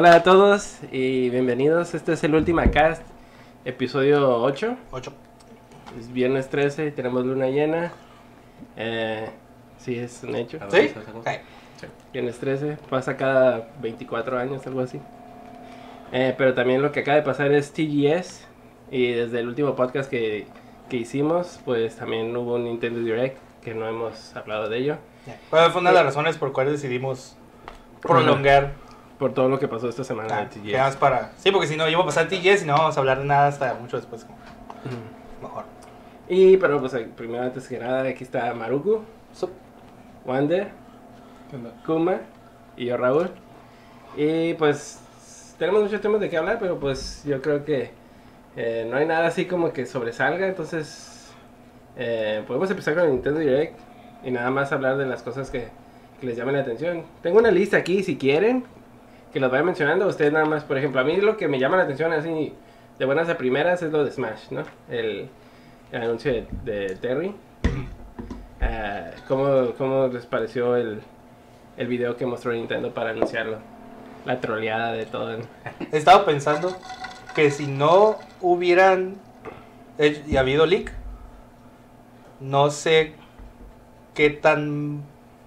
Hola a todos y bienvenidos. Este es el último cast, episodio 8. 8. Es viernes 13, tenemos luna llena. Eh, sí, es un hecho. ¿Sí? Ok. Viernes 13, pasa cada 24 años, algo así. Eh, pero también lo que acaba de pasar es TGS. Y desde el último podcast que, que hicimos, pues también hubo un Nintendo Direct, que no hemos hablado de ello. Bueno, fue una de las razones por cuales decidimos prolongar. Por todo lo que pasó esta semana Ah, de TGS. para... Sí, porque si no, iba a pasar TGS y no vamos a hablar de nada hasta mucho después. como, Ujú. Mejor. Y, pero pues primero, antes que nada, aquí está Maruku, Sup. Wander, Kuma y yo Raúl. Y pues tenemos muchos temas de qué hablar, pero pues yo creo que eh, no hay nada así como que sobresalga, entonces eh, podemos empezar con el Nintendo Direct y nada más hablar de las cosas que, que les llamen la atención. Tengo una lista aquí, si quieren, que los vaya mencionando. Ustedes nada más, por ejemplo, a mí lo que me llama la atención así de buenas a primeras es lo de Smash, ¿no? El, el anuncio de, de Terry. Ah, ¿cómo, ¿Cómo les pareció el, el video que mostró Nintendo para anunciarlo? La troleada de todo. He estado pensando que si no hubieran hecho- y habido leak, no sé qué tan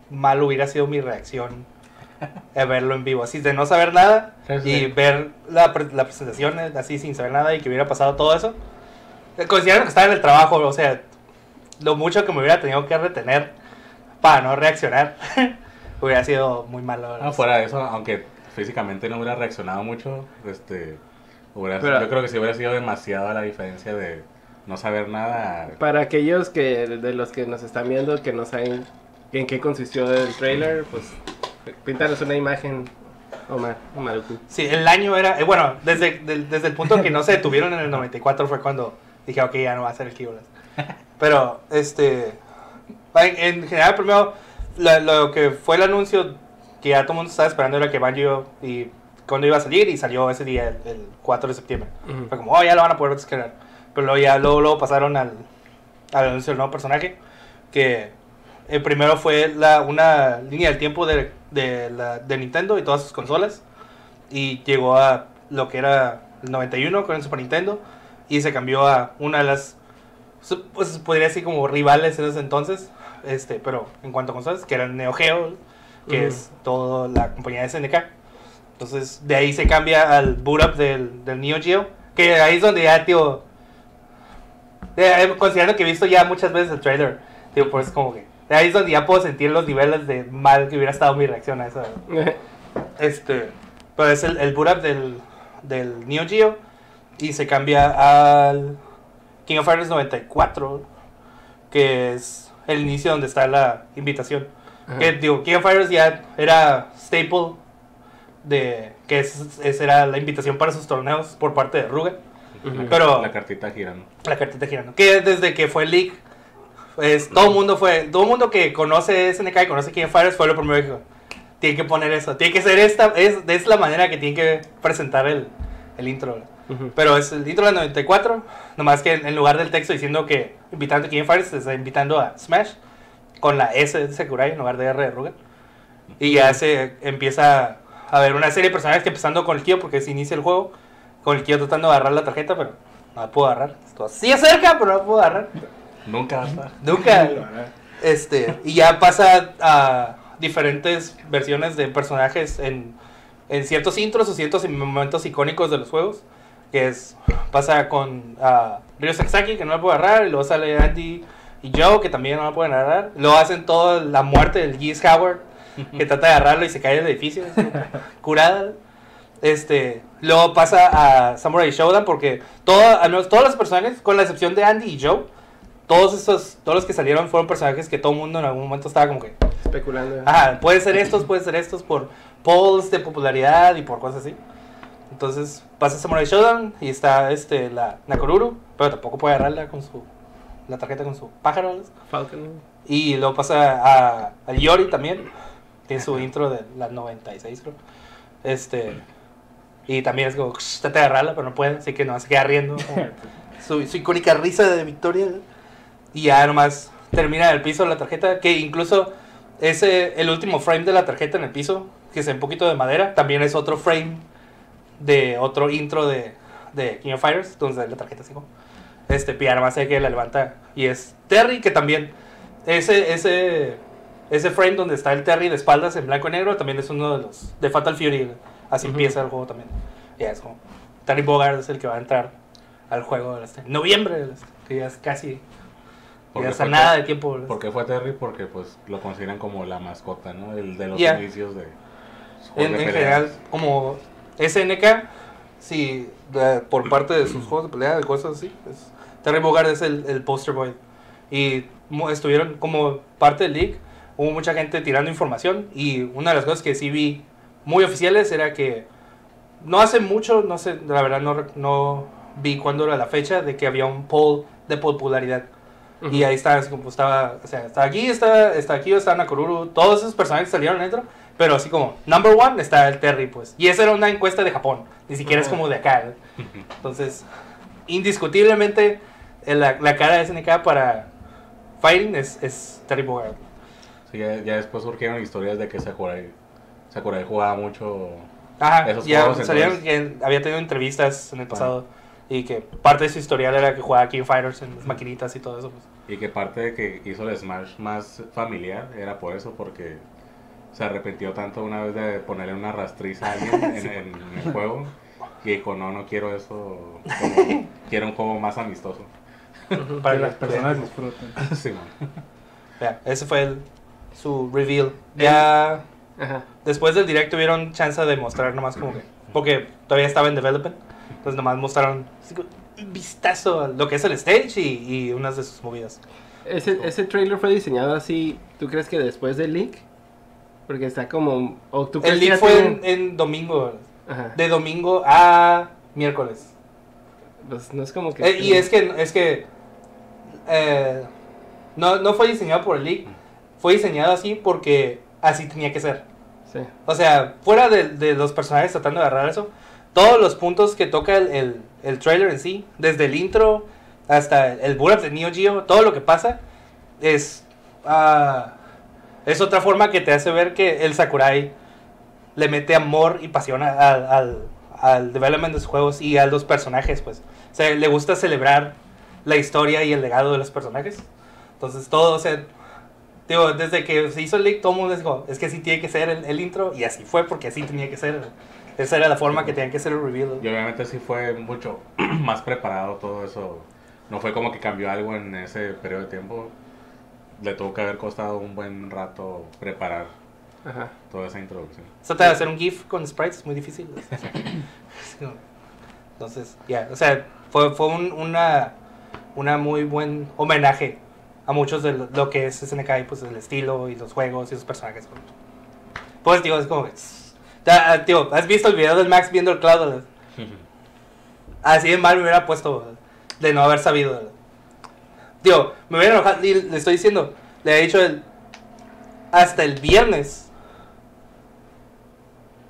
mal hubiera sido mi reacción a verlo en vivo. Así de no saber nada Sí, sí. y ver la, la presentación así sin saber nada y que hubiera pasado todo eso. Eh, Considerando que estaba en el trabajo, o sea, lo mucho que me hubiera tenido que retener para no reaccionar hubiera sido muy malo. Ah, fuera de eso, aunque físicamente no hubiera reaccionado mucho, este, hubiera- Pero- yo creo que sí hubiera sido demasiada la diferencia de no saber nada. Para aquellos que de los que nos están viendo que no saben en qué consistió el trailer, pues píntanos una imagen, Omar, Maruku. Sí, el año era, eh, bueno, desde, del- desde el punto que no se detuvieron en el 94 fue cuando dije, ok, ya no va a ser el Keyblade. Pero, este, en, en general, primero, la- lo que fue el anuncio que ya todo el mundo estaba esperando era que Banjo y cuando iba a salir y salió ese día, el, el 4 de septiembre. Ujú. Fue como, oh, ya lo van a poder descargar. Pero luego ya luego, luego pasaron al, al anuncio del nuevo personaje. Que el primero fue la, una línea del tiempo de, de, la, de Nintendo y todas sus consolas. Y llegó a lo que era el 91 con el Super Nintendo. Y se cambió a una de las, pues podría decir como rivales en ese entonces. Este, pero en cuanto a consolas, que eran Neo Geo, que es toda la compañía de SNK. Entonces, de ahí se cambia al boot up del, del Neo Geo. Que ahí es donde ya, tío. eh, considerando que he visto ya muchas veces el trailer, tío, pues como que. Ahí es donde ya puedo sentir los niveles de mal que hubiera estado mi reacción a eso. Este. Pero es el, el boot up del, del Neo Geo. Y se cambia al King of Fighters 94. Que es el inicio donde está la invitación. Ajá. Que digo, King of Fighters ya era staple de que es, esa era la invitación para sus torneos por parte de Ruga, Ujú. pero- La cartita girando. la cartita girando. Que desde que fue el leak, pues todo el mundo fue, todo el mundo que conoce SNK y conoce of Fighters fue lo primero que dijo, tiene que poner eso, tiene que ser esta, es, es la manera que tiene que presentar el, el intro. Ujú. Pero es el intro del 94, nomás que en, en lugar del texto diciendo que invitando a King se está invitando a Smash con la S de Sakurai en lugar de R de Rugal. Y ya se empieza a ver una serie de personajes que empezando con el Kyo, porque se inicia el juego, con el Kyo tratando de agarrar la tarjeta, pero no la puedo agarrar. Esto así de cerca, pero no la puedo agarrar. Nunca a. Nunca. Este, y ya pasa a diferentes versiones de personajes en, en ciertos intros o ciertos momentos icónicos de los juegos. Que es, pasa con uh, Ryo Sasaki, que no la puede agarrar, y luego sale Andy y Joe, que también no la pueden agarrar. Luego hacen toda la muerte del Geese Howard, que trata de agarrarlo y se cae del edificio, curada. Este, luego pasa a Samurai Showdown porque todo, menos todos los personajes, con la excepción de Andy y Joe, todos estos, todos los que salieron fueron personajes que todo el mundo en algún momento estaba como que, Especulando. ajá, pueden ser estos, pueden ser estos por polls de popularidad y por cosas así. Entonces pasa Samurai Showdown y está este, la Nakoruru, pero tampoco puede agarrarla con su, la tarjeta con su pájaro. Falcon. Y luego pasa a, a Yori también. Tiene su intro de la 96, creo. Este. Y también es como, "Shh, trata de agarrarla, pero no puede, así que no, se queda riendo. su, su icónica risa de victoria. Y ya nomás termina en el piso la tarjeta, que incluso ese, el último frame de la tarjeta en el piso, que es un poquito de madera, también es otro frame de otro intro de, de King of Fighters, donde la tarjeta así como. Este, y sé que la levanta. Y es Terry, que también. Ese, ese, ese frame donde está el Terry de espaldas en blanco y negro también es uno de los. de Fatal Fury. Así empieza el juego también. Ya es como. Terry Bogard es el que va a entrar al juego este, en noviembre, este, que ya es casi. ¿Por Ya nada de tiempo. este. ¿Por qué fue Terry? Porque pues lo consideran como la mascota, ¿no? El de los Ya. inicios de... En, general, como SNK, sí, de- por parte de sus juegos de pelea, de cosas así, pues, Terry Bogard es el, el poster boy. Y estuvieron como parte del league, hubo mucha gente tirando información y una de las cosas que sí vi muy oficiales era que no hace mucho, no sé, la verdad no, no vi cuándo era la fecha de que había un poll de popularidad. Ujú. Y ahí está, es como estaba, o sea, está aquí, está, está aquí, está Nakoruru, todos esos personajes salieron dentro, pero así como, number one está el Terry, pues. Y esa era una encuesta de Japón, ni siquiera es Ujú. como de acá. ¿eh? Entonces, indiscutiblemente, la, la cara de SNK para Fighting es, es Terry Bogard. Sí, ya, ya después surgieron historias de que Sakurai, Sakurai jugaba mucho... Ajá, Esos ya juegos, salieron entonces. que había tenido entrevistas en el pasado y que parte de su historial era que jugaba King Fighters en las maquinitas y todo eso. Pues. Y que parte de que hizo el Smash más familiar era por eso, porque se arrepintió tanto una vez de ponerle una rastriza a alguien en, en el juego que dijo, no, no quiero eso, como, quiero un juego más amistoso. Para que las personas disfruten. Sí, man. Ya, ese fue el, su reveal. Ya Ajá. después del direct tuvieron chance de mostrar nomás como que. Porque todavía estaba en development. Entonces nomás mostraron vistazo a lo que es el stage y, y unas de sus movidas. Ese, ese trailer fue diseñado así, ¿tú crees que después del leak? Porque está como... ¿O tú El leak fue en, domingo. Ajá. De domingo a miércoles. Pues no es como que... Eh, y es que, es que eh, no, no fue diseñado por el leak, fue diseñado así porque así tenía que ser. Sí. O sea, fuera de, de los personajes tratando de agarrar eso, todos los puntos que toca el, el, el trailer en sí, desde el intro hasta el, build-up de Neo Geo, todo lo que pasa, es, ah, es otra forma que te hace ver que el Sakurai le mete amor y pasión a- al, al, al development de sus juegos y a los personajes, pues. O sea, le gusta celebrar la historia y el legado de los personajes. Entonces, todo, o sea, digo, desde que se hizo el leak, todo el mundo dijo, es que así tiene que ser el, el intro, y así fue, porque así tenía que ser. Esa era la forma que tenía que ser el reveal. Y obviamente sí fue mucho más preparado todo eso. No fue como que cambió algo en ese periodo de tiempo. Le tuvo que haber costado un buen rato preparar Ajá. toda esa introducción. Trata de hacer un GIF con sprites es muy difícil. Entonces, ya, o sea, fue, fue un- una, una muy buen homenaje a muchos de lo, que es SNK y pues el estilo y los juegos y los personajes. Pues digo, es como que... Ah, tío, ¿has visto el video del Max viendo el cloud? Así de mal me hubiera puesto de no haber sabido. Tío, me hubiera enojado y le estoy diciendo, le he dicho el... Hasta el viernes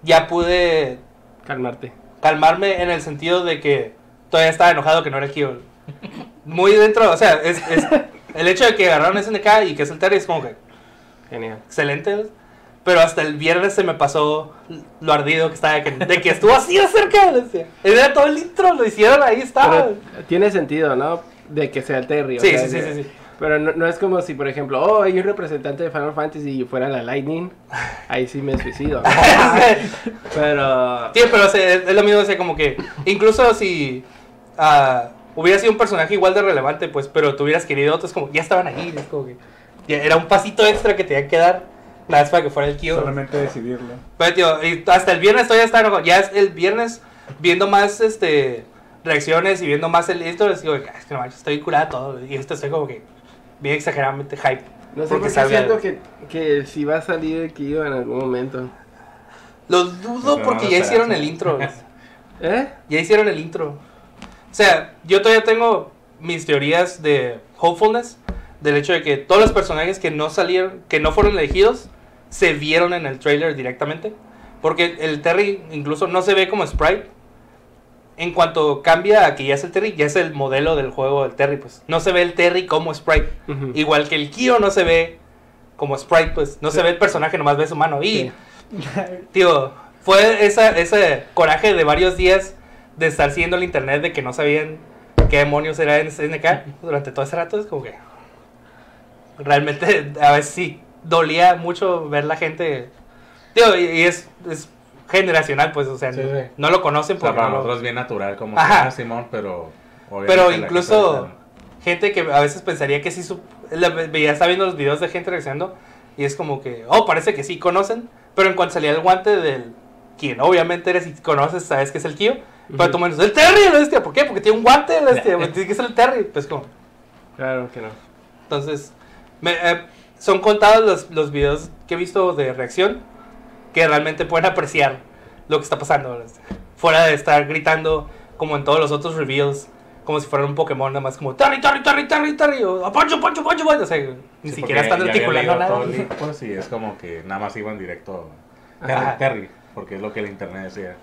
ya pude Calmarte. calmarme en el sentido de que todavía estaba enojado que no era Kyo. Muy dentro, o sea, es, es- el hecho de que agarraron SNK y que es el Terry es como que Genial. excelente. Pero hasta el viernes se me pasó lo ardido que estaba de que, de que estuvo así de cerca. decía. Era todo el intro, lo hicieron, ahí estaba. Pero tiene sentido, ¿no? De que sea el Terry. o Sí, sea, sí, sí, sí, sí. Pero no, no es como si, por ejemplo, oh, hay un representante de Final Fantasy y fuera la Lightning. Ahí sí me suicido. ¿no? Pero. Sí, pero o sea, es lo mismo, o sea, como que incluso si ah, hubiera sido un personaje igual de relevante, pues, pero tú hubieras querido otros, como ya estaban ahí, es como que ya era un pasito extra que tenía que dar, nada más para que fuera el Kyo. Solamente decidirlo. Pero, tío, y hasta el viernes todavía está. Ya es el viernes viendo más este reacciones y viendo más el esto, les digo, "Ah, es que no manches, estoy curada todo. Y esto estoy como que bien exageradamente hype. No sé porque por qué siento que, que si va a salir el Kyo en algún momento. Lo dudo Pero porque no ya lo hicieron el intro. ¿Eh? Ya hicieron el intro. O sea, yo todavía tengo mis teorías de hopefulness, del hecho de que todos los personajes que no salieron, que no fueron elegidos, se vieron en el trailer directamente. Porque el Terry incluso no se ve como sprite. En cuanto cambia a que ya es el Terry, ya es el modelo del juego del Terry, pues. No se ve el Terry como sprite. Igual que el Kyo no se ve como sprite, pues. No se ve el personaje, nomás ves su mano. Y, Sí. tío, fue esa, ese coraje de varios días de estar siguiendo el internet de que no sabían qué demonios era SNK durante todo ese rato. Es como que realmente a veces sí dolía mucho ver la gente. Digo, y, y es, es generacional, pues, o sea, Sí, no, sí. no lo conocen O sea, para nosotros es bien natural como ah, Simón, pero... Pero incluso gente que a veces pensaría que sí, su- la- veía, está viendo los videos de gente reaccionando y es como que, oh, parece que sí conocen, pero en cuanto salía el guante del quien obviamente eres y conoces, sabes que es el tío, pero tú menos, el Terry, la bestia, ¿por qué? Porque tiene un guante, la bestia, tiene que ser el Terry, pues como, Claro que no. entonces, me- eh, son contados los, los videos que he visto de reacción que realmente pueden apreciar lo que está pasando. Fuera de estar gritando como en todos los otros reveals, como si fueran un Pokémon, nada más como Terry, Terry, Terry, Terry, Terry, o Pancho, Pancho, Pancho, Pancho. O sea, ni Sí, siquiera están articulando nada. pues, y es como que nada más iban directo a Terry, Ajá. Terry, porque es lo que el internet decía.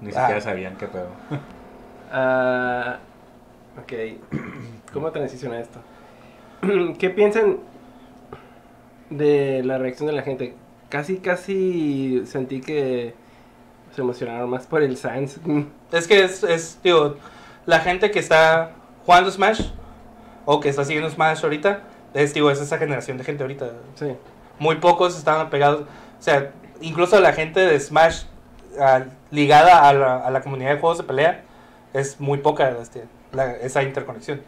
Ni Ah. siquiera sabían qué pedo. Ah, ok. ¿Cómo transiciona esto? ¿Qué piensan de la reacción de la gente? Casi, casi sentí que se emocionaron más por el Sans. Es que es, es, digo, la gente que está jugando Smash o que está siguiendo Smash ahorita, es, digo, es esa generación de gente ahorita. Sí. muy pocos estaban pegados. O sea, incluso la gente de Smash ah, ligada a la, a la comunidad de juegos de pelea es muy poca este, la- esa interconexión.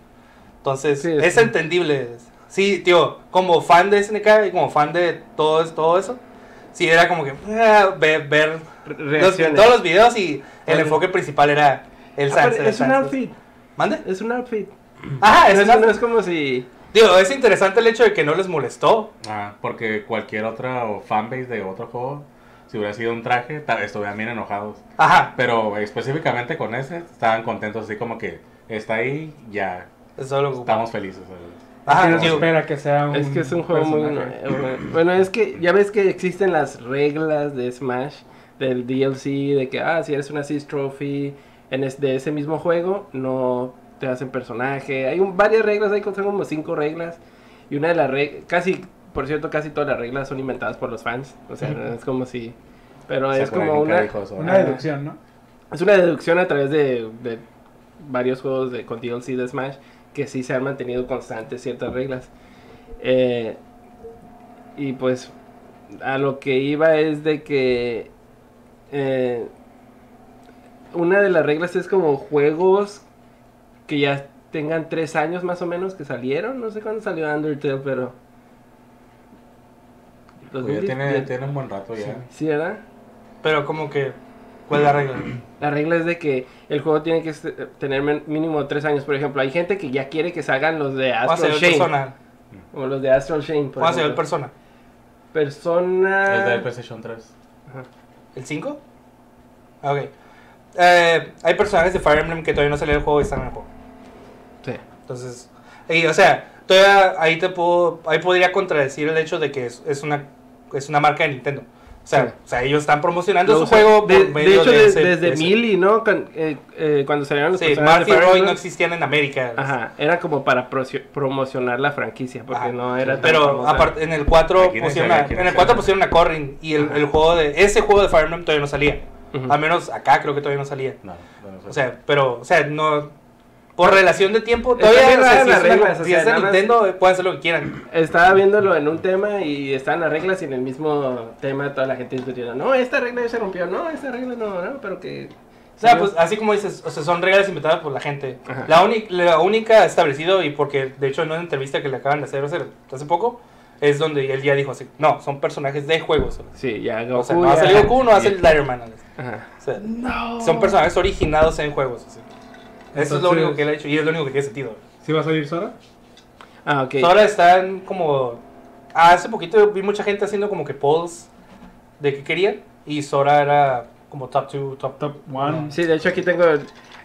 Entonces, Sí, es entendible. Sí, tío, como fan de SNK y como fan de todo, es- todo eso, sí era como que ah, ver, ver los- todos los videos y el enfoque principal era el Ah, Sans. es un outfit. ¿Mande? Es un outfit. Ajá, es, es, un no outfit. es como si. Digo, es interesante el hecho de que no les molestó. Ah, porque cualquier otra o fanbase de otro juego, si hubiera sido un traje, estuvieran bien enojados. Ajá, Pero específicamente con ese, estaban contentos, así como que está ahí, ya eso es lo que estamos felices. Que no espera que sea un Es que es un juego muy nuevo. Bueno, es que ya ves que existen las reglas de Smash, del DLC, de que, ah, si eres una Six Trophy en es- de ese mismo juego, no te hacen personaje. Hay un- varias reglas, hay como cinco reglas. Y una de las reglas, casi, por cierto, casi todas las reglas son inventadas por los fans. O sea, es como si... Pero ¿Se es como una... Una Ah. deducción, ¿no? Es una deducción a través de, de varios juegos de, con DLC de Smash que sí se han mantenido constantes ciertas reglas. Eh, y pues a lo que iba es de que eh, una de las reglas es como juegos que ya tengan tres años más o menos que salieron. No sé cuándo salió Undertale, pero... Pues ya 2010, tiene, tiene un buen rato ya. Sí, ¿verdad? Pero como que, ¿cuál es la regla? La regla es de que el juego tiene que se- tener mínimo tres años. Por ejemplo, hay gente que ya quiere que salgan los de Vamos a Astral hacer el Chain. persona. Como los de Astral Chain. por Vamos a hacer el persona. Persona. Es del PlayStation 3. Ajá. ¿El 5? Ok. Eh, hay personajes de Fire Emblem que todavía no salieron del juego y están en el juego. Sí. Entonces, y, o sea, todavía ahí te puedo, ahí podría contradecir el hecho de que es, es una, es una marca de Nintendo. O sea, Sí. o sea ellos están promocionando su juego de, por de medio hecho, de de- ese- desde de ese- ¿no? Con- eh, eh, cuando salieron los Sí, Marty Roy no existían en América. Ajá, era como para promocionar la franquicia, porque Ajá. no era tan Pero aparte, en el 4 Aquí no pusieron a, no en el se 4 ve. pusieron a Corrin y el, el juego de ese juego de Fire Emblem todavía no salía. Al menos acá creo que todavía no salía. No, bueno, O sea, pero, o sea, no. Por relación de tiempo, todavía. bien o sea, rara si las reglas, o si sea, es de Nintendo, pueden hacer lo que quieran. Estaba viéndolo en un tema y estaban las reglas y en el mismo tema toda la gente discutiendo. No, esta regla ya se rompió. No, esta regla no, no, pero que. O sea, pues así como dices, o sea, son reglas inventadas por la gente. Ajá. La, uni- la única establecido, y porque de hecho en una entrevista que le acaban de hacer hace, hace poco, es donde él ya dijo así: no, son personajes de juegos. Sí, ya O sea, Goku no va a ya- salir Goku, no va a salir Letterman. Ajá. O sea, son personajes originados en juegos. así. Eso es lo único que él ha hecho y es lo único que tiene sentido. ¿Sí va a salir Sora? Ah, ok. Ahora están como. hace poquito vi mucha gente haciendo como que polls de qué querían. Y Sora era como top 2, top Top 1. Sí, de hecho aquí tengo,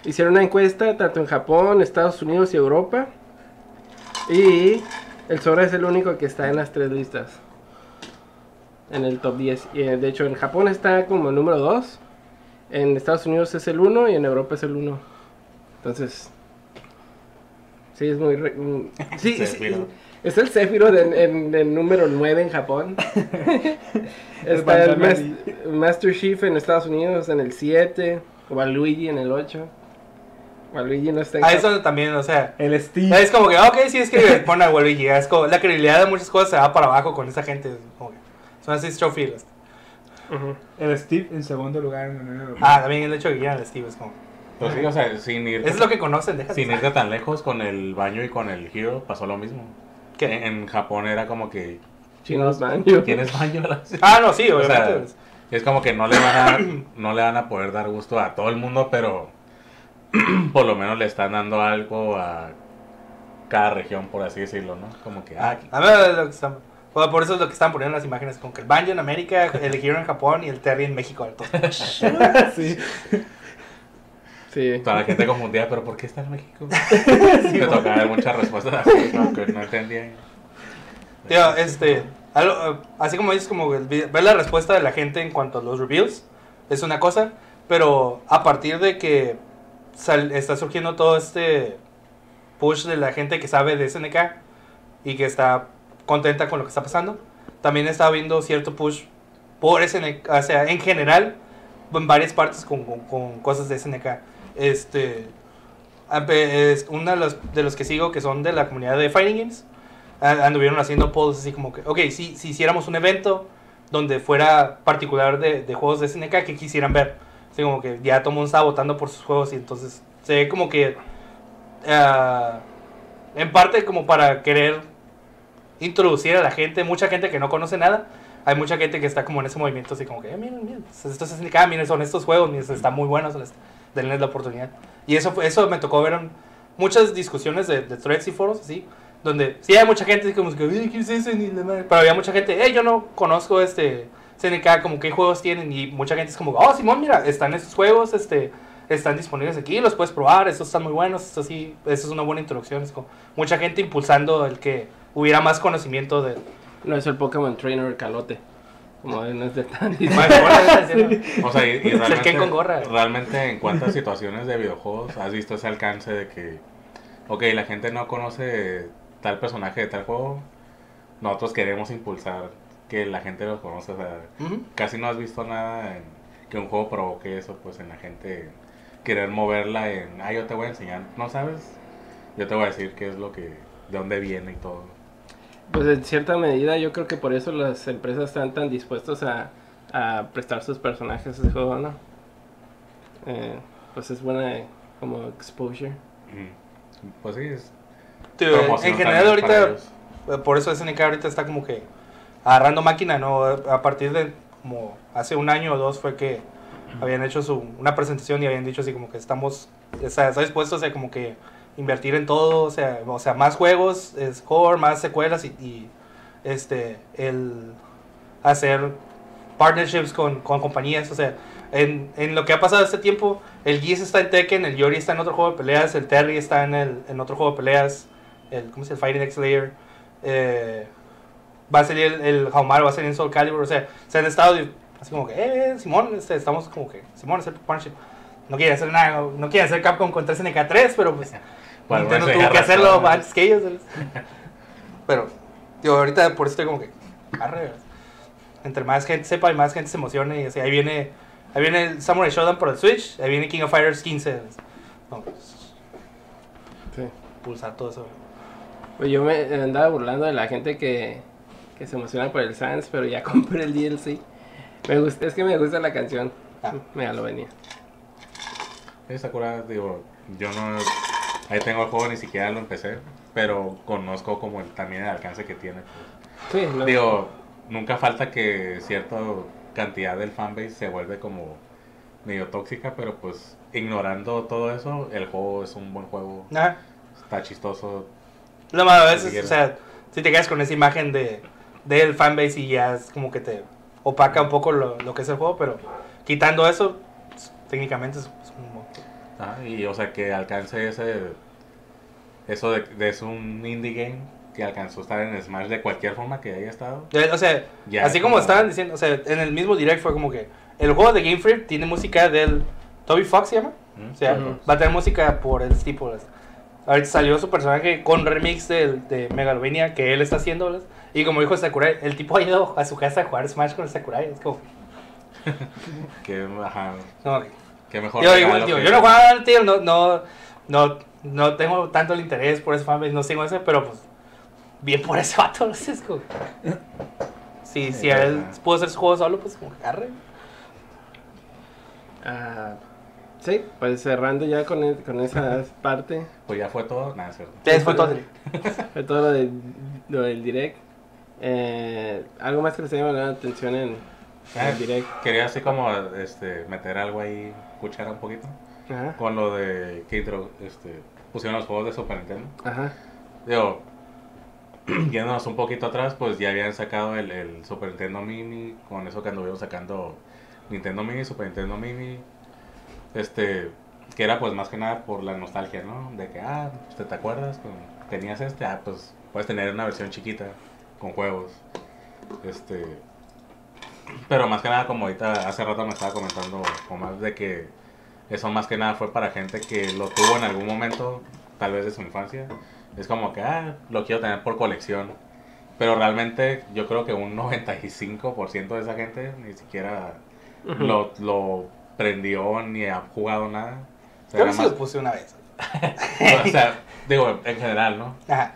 hicieron una encuesta tanto en Japón, Estados Unidos y Europa. Y el Sora es el único que está en las tres listas. En el top 10. Y eh, de hecho en Japón está como el número 2. En Estados Unidos es el 1 y en Europa es el 1. Entonces... Sí, es muy... re- mm, Sí, sí, desvino. Es el Sephiroth en, en, en número 9 en Japón. Está el Mas- Master Chief en Estados Unidos en el 7. Waluigi en el 8. Waluigi no está en A Japón. eso también, o sea, El Steve. es como que, ok, sí, es que pone a Waluigi, es como, la credibilidad de muchas cosas se va para abajo con esa gente, es como que son así trophies. Ujú. El Steve en segundo lugar en la Unión Europea. Ah, también el hecho de que quieran al Steve es como, Pues sí, o sea, sin ir, es lo que conocen, déjate. sin irte tan lejos con el baño y con el Hero pasó lo mismo. ¿Qué? En, en Japón era como que, Chinos Banjo. ¿quién es baño? Ah, no, sí, O sea, es como que no le van a no le van a poder dar gusto a todo el mundo, pero por lo menos le están dando algo a cada región, por así decirlo, ¿no? Como que, ah, A ver, lo que están- bueno, por eso es lo que están poniendo en las imágenes, como que el Banjo en América, el Hero en Japón y el Terry en México. sí. Sí. toda la gente confundida, pero ¿por qué está en México? Me tocaba ver muchas respuestas así, ¿no? que no entendía. Tío, este, algo, eh, así como dices, como ver la respuesta de la gente en cuanto a los reveals, es una cosa, pero a partir de que sal- está surgiendo todo este push de la gente que sabe de SNK y que está contenta con lo que está pasando, también está habiendo cierto push por SNK, o sea, en general, en varias partes con, con- con cosas de SNK. Este, es uno de los, de los que sigo que son de la comunidad de Fighting Games, anduvieron haciendo polls así como que, ok, si, si hiciéramos un evento donde fuera particular de, de juegos de SNK que quisieran ver, así como que ya mundo estaba votando por sus juegos y entonces se ve como que, ah, en parte como para querer introducir a la gente, mucha gente que no conoce nada, hay mucha gente que está como en ese movimiento así como que, eh, miren, miren, esto es SNK, miren, son estos juegos, miren, están muy buenos, les- denles la oportunidad. Y eso, eso me tocó ver muchas discusiones de, de threads y foros, así, donde sí hay mucha gente como que, "Uy, ¿qué es eso? Ni la madre". Pero había mucha gente, hey, yo no conozco este SNK, como qué juegos tienen, y mucha gente es como, oh, Simón, mira, están estos juegos, este, están disponibles aquí, los puedes probar, estos están muy buenos, esto sí, eso es una buena introducción, es como mucha gente impulsando el que hubiera más conocimiento de... No es el Pokémon Trainer Calote. Como no es de tan O sea, y, realmente, Ken con gorra. realmente en cuántas situaciones de videojuegos has visto ese alcance de que, ok, la gente no conoce tal personaje de tal juego, nosotros queremos impulsar que la gente los conozca. O sea, Ujú. casi no has visto nada en que un juego provoque eso, pues en la gente querer moverla en, ah, yo te voy a enseñar, ¿no sabes? Yo te voy a decir qué es lo que, de dónde viene y todo. Pues en cierta medida yo creo que por eso las empresas están tan dispuestos a, a prestar sus personajes a ese juego, ¿no? Eh, pues es buena eh, como exposure. Ujú. Pues sí, es Tío, promoción en general ahorita, eh, por eso SNK ahorita está como que agarrando máquina, ¿no? A partir de como hace un año o dos fue que habían hecho su, una presentación y habían dicho así como que estamos, sea, está dispuestos a como que invertir en todo, o sea, o sea más juegos, score, más secuelas y, y, este, el hacer partnerships con, con compañías, o sea, en, en lo que ha pasado este tiempo, el Geese está en Tekken, el Yori está en otro juego de peleas, el Terry está en, el, en otro juego de peleas, el, ¿cómo se llama? Fighting X Layer, eh, va a salir el, el Haumar, va a salir en Soul Calibur, o sea, se han estado así como que, eh, Simón, este, estamos como que, Simón, hacer partnership. No quiere hacer nada, no quiere hacer Capcom contra SNK 3, pero pues Bueno, Nintendo tuvo que hacerlo razón. antes que ellos. ¿sabes? Pero, digo, ahorita por eso estoy como que, arre, entre más gente sepa y más gente se emocione, y así, ahí viene, ahí viene el Samurai Showdown por el Switch, ahí viene King of Fighters 15. ¿sabes? No, pues, Sí. pulsar todo eso. Pues yo me andaba burlando de la gente que, que se emociona por el Sans, pero ya compré el DLC. Me gusta, es que me gusta la canción. Ah. Me ya lo venía. Sakura, digo, yo no. Ahí tengo el juego, ni siquiera lo empecé, pero conozco como el, también el alcance que tiene. pues. Sí, Digo, nunca falta que cierta cantidad del fanbase se vuelve como medio tóxica, pero pues ignorando todo eso, el juego es un buen juego, Ajá. está chistoso. Lo malo a Ni veces, siquiera. o sea, si te quedas con esa imagen de del fanbase y ya es como que te opaca un poco lo, lo que es el juego, pero quitando eso, pues, técnicamente es, es un... Ajá, y o sea, que alcance ese. Eso de, de es un indie game que alcanzó a estar en Smash de cualquier forma que haya estado. Ya, O sea, Ya así como como- estaban diciendo, o sea, en el mismo direct fue como que el juego de Game Freak tiene música del Toby Fox, ¿se llama? ¿Mm? O sea, va a tener música por el tipo. Ahorita salió su personaje con remix de, de Megalovania que él está haciendo. ¿verdad? Y como dijo Sakurai, el tipo ha ido a su casa a jugar Smash con el Sakurai. Es como. Que, ajá, que- mejor. Regalo digo, que- yo no jugaba, tío, no, no, no, no tengo tanto el interés por ese fanbase, no sigo ese, pero pues, bien por ese vato, no sé, como... Sí, si él pudo hacer su juego solo, pues como que agarre. Ah, sí, pues cerrando ya con, e- con esa parte. Pues ya fue todo. Nada, cierto. Fue todo. Fue todo lo, de, lo del direct. Eh, algo más que les haya llamado la atención en, en Ah, el direct. Quería así como este, meter algo ahí, cuchara un poquito. Ajá. Con lo de que intro, este, pusieron los juegos de Super Nintendo. Ajá. Digo, yéndonos un poquito atrás, pues ya habían sacado el, el Super Nintendo Mini, con eso que anduvieron sacando Nintendo Mini, Super Nintendo Mini, este, que era pues más que nada por la nostalgia, ¿no? De que, ah, ¿te, te acuerdas? Tenías este, ah, pues puedes tener una versión chiquita con juegos, este, pero más que nada como ahorita hace rato me estaba comentando Omar de que eso más que nada fue para gente que lo tuvo en algún momento, tal vez de su infancia. Es como que, ah, lo quiero tener por colección. Pero realmente yo creo que un 95% de esa gente ni siquiera lo, lo prendió ni ha jugado nada. O sea, Yo nada sí lo puse una vez. o sea, digo, en general, ¿no? Ajá.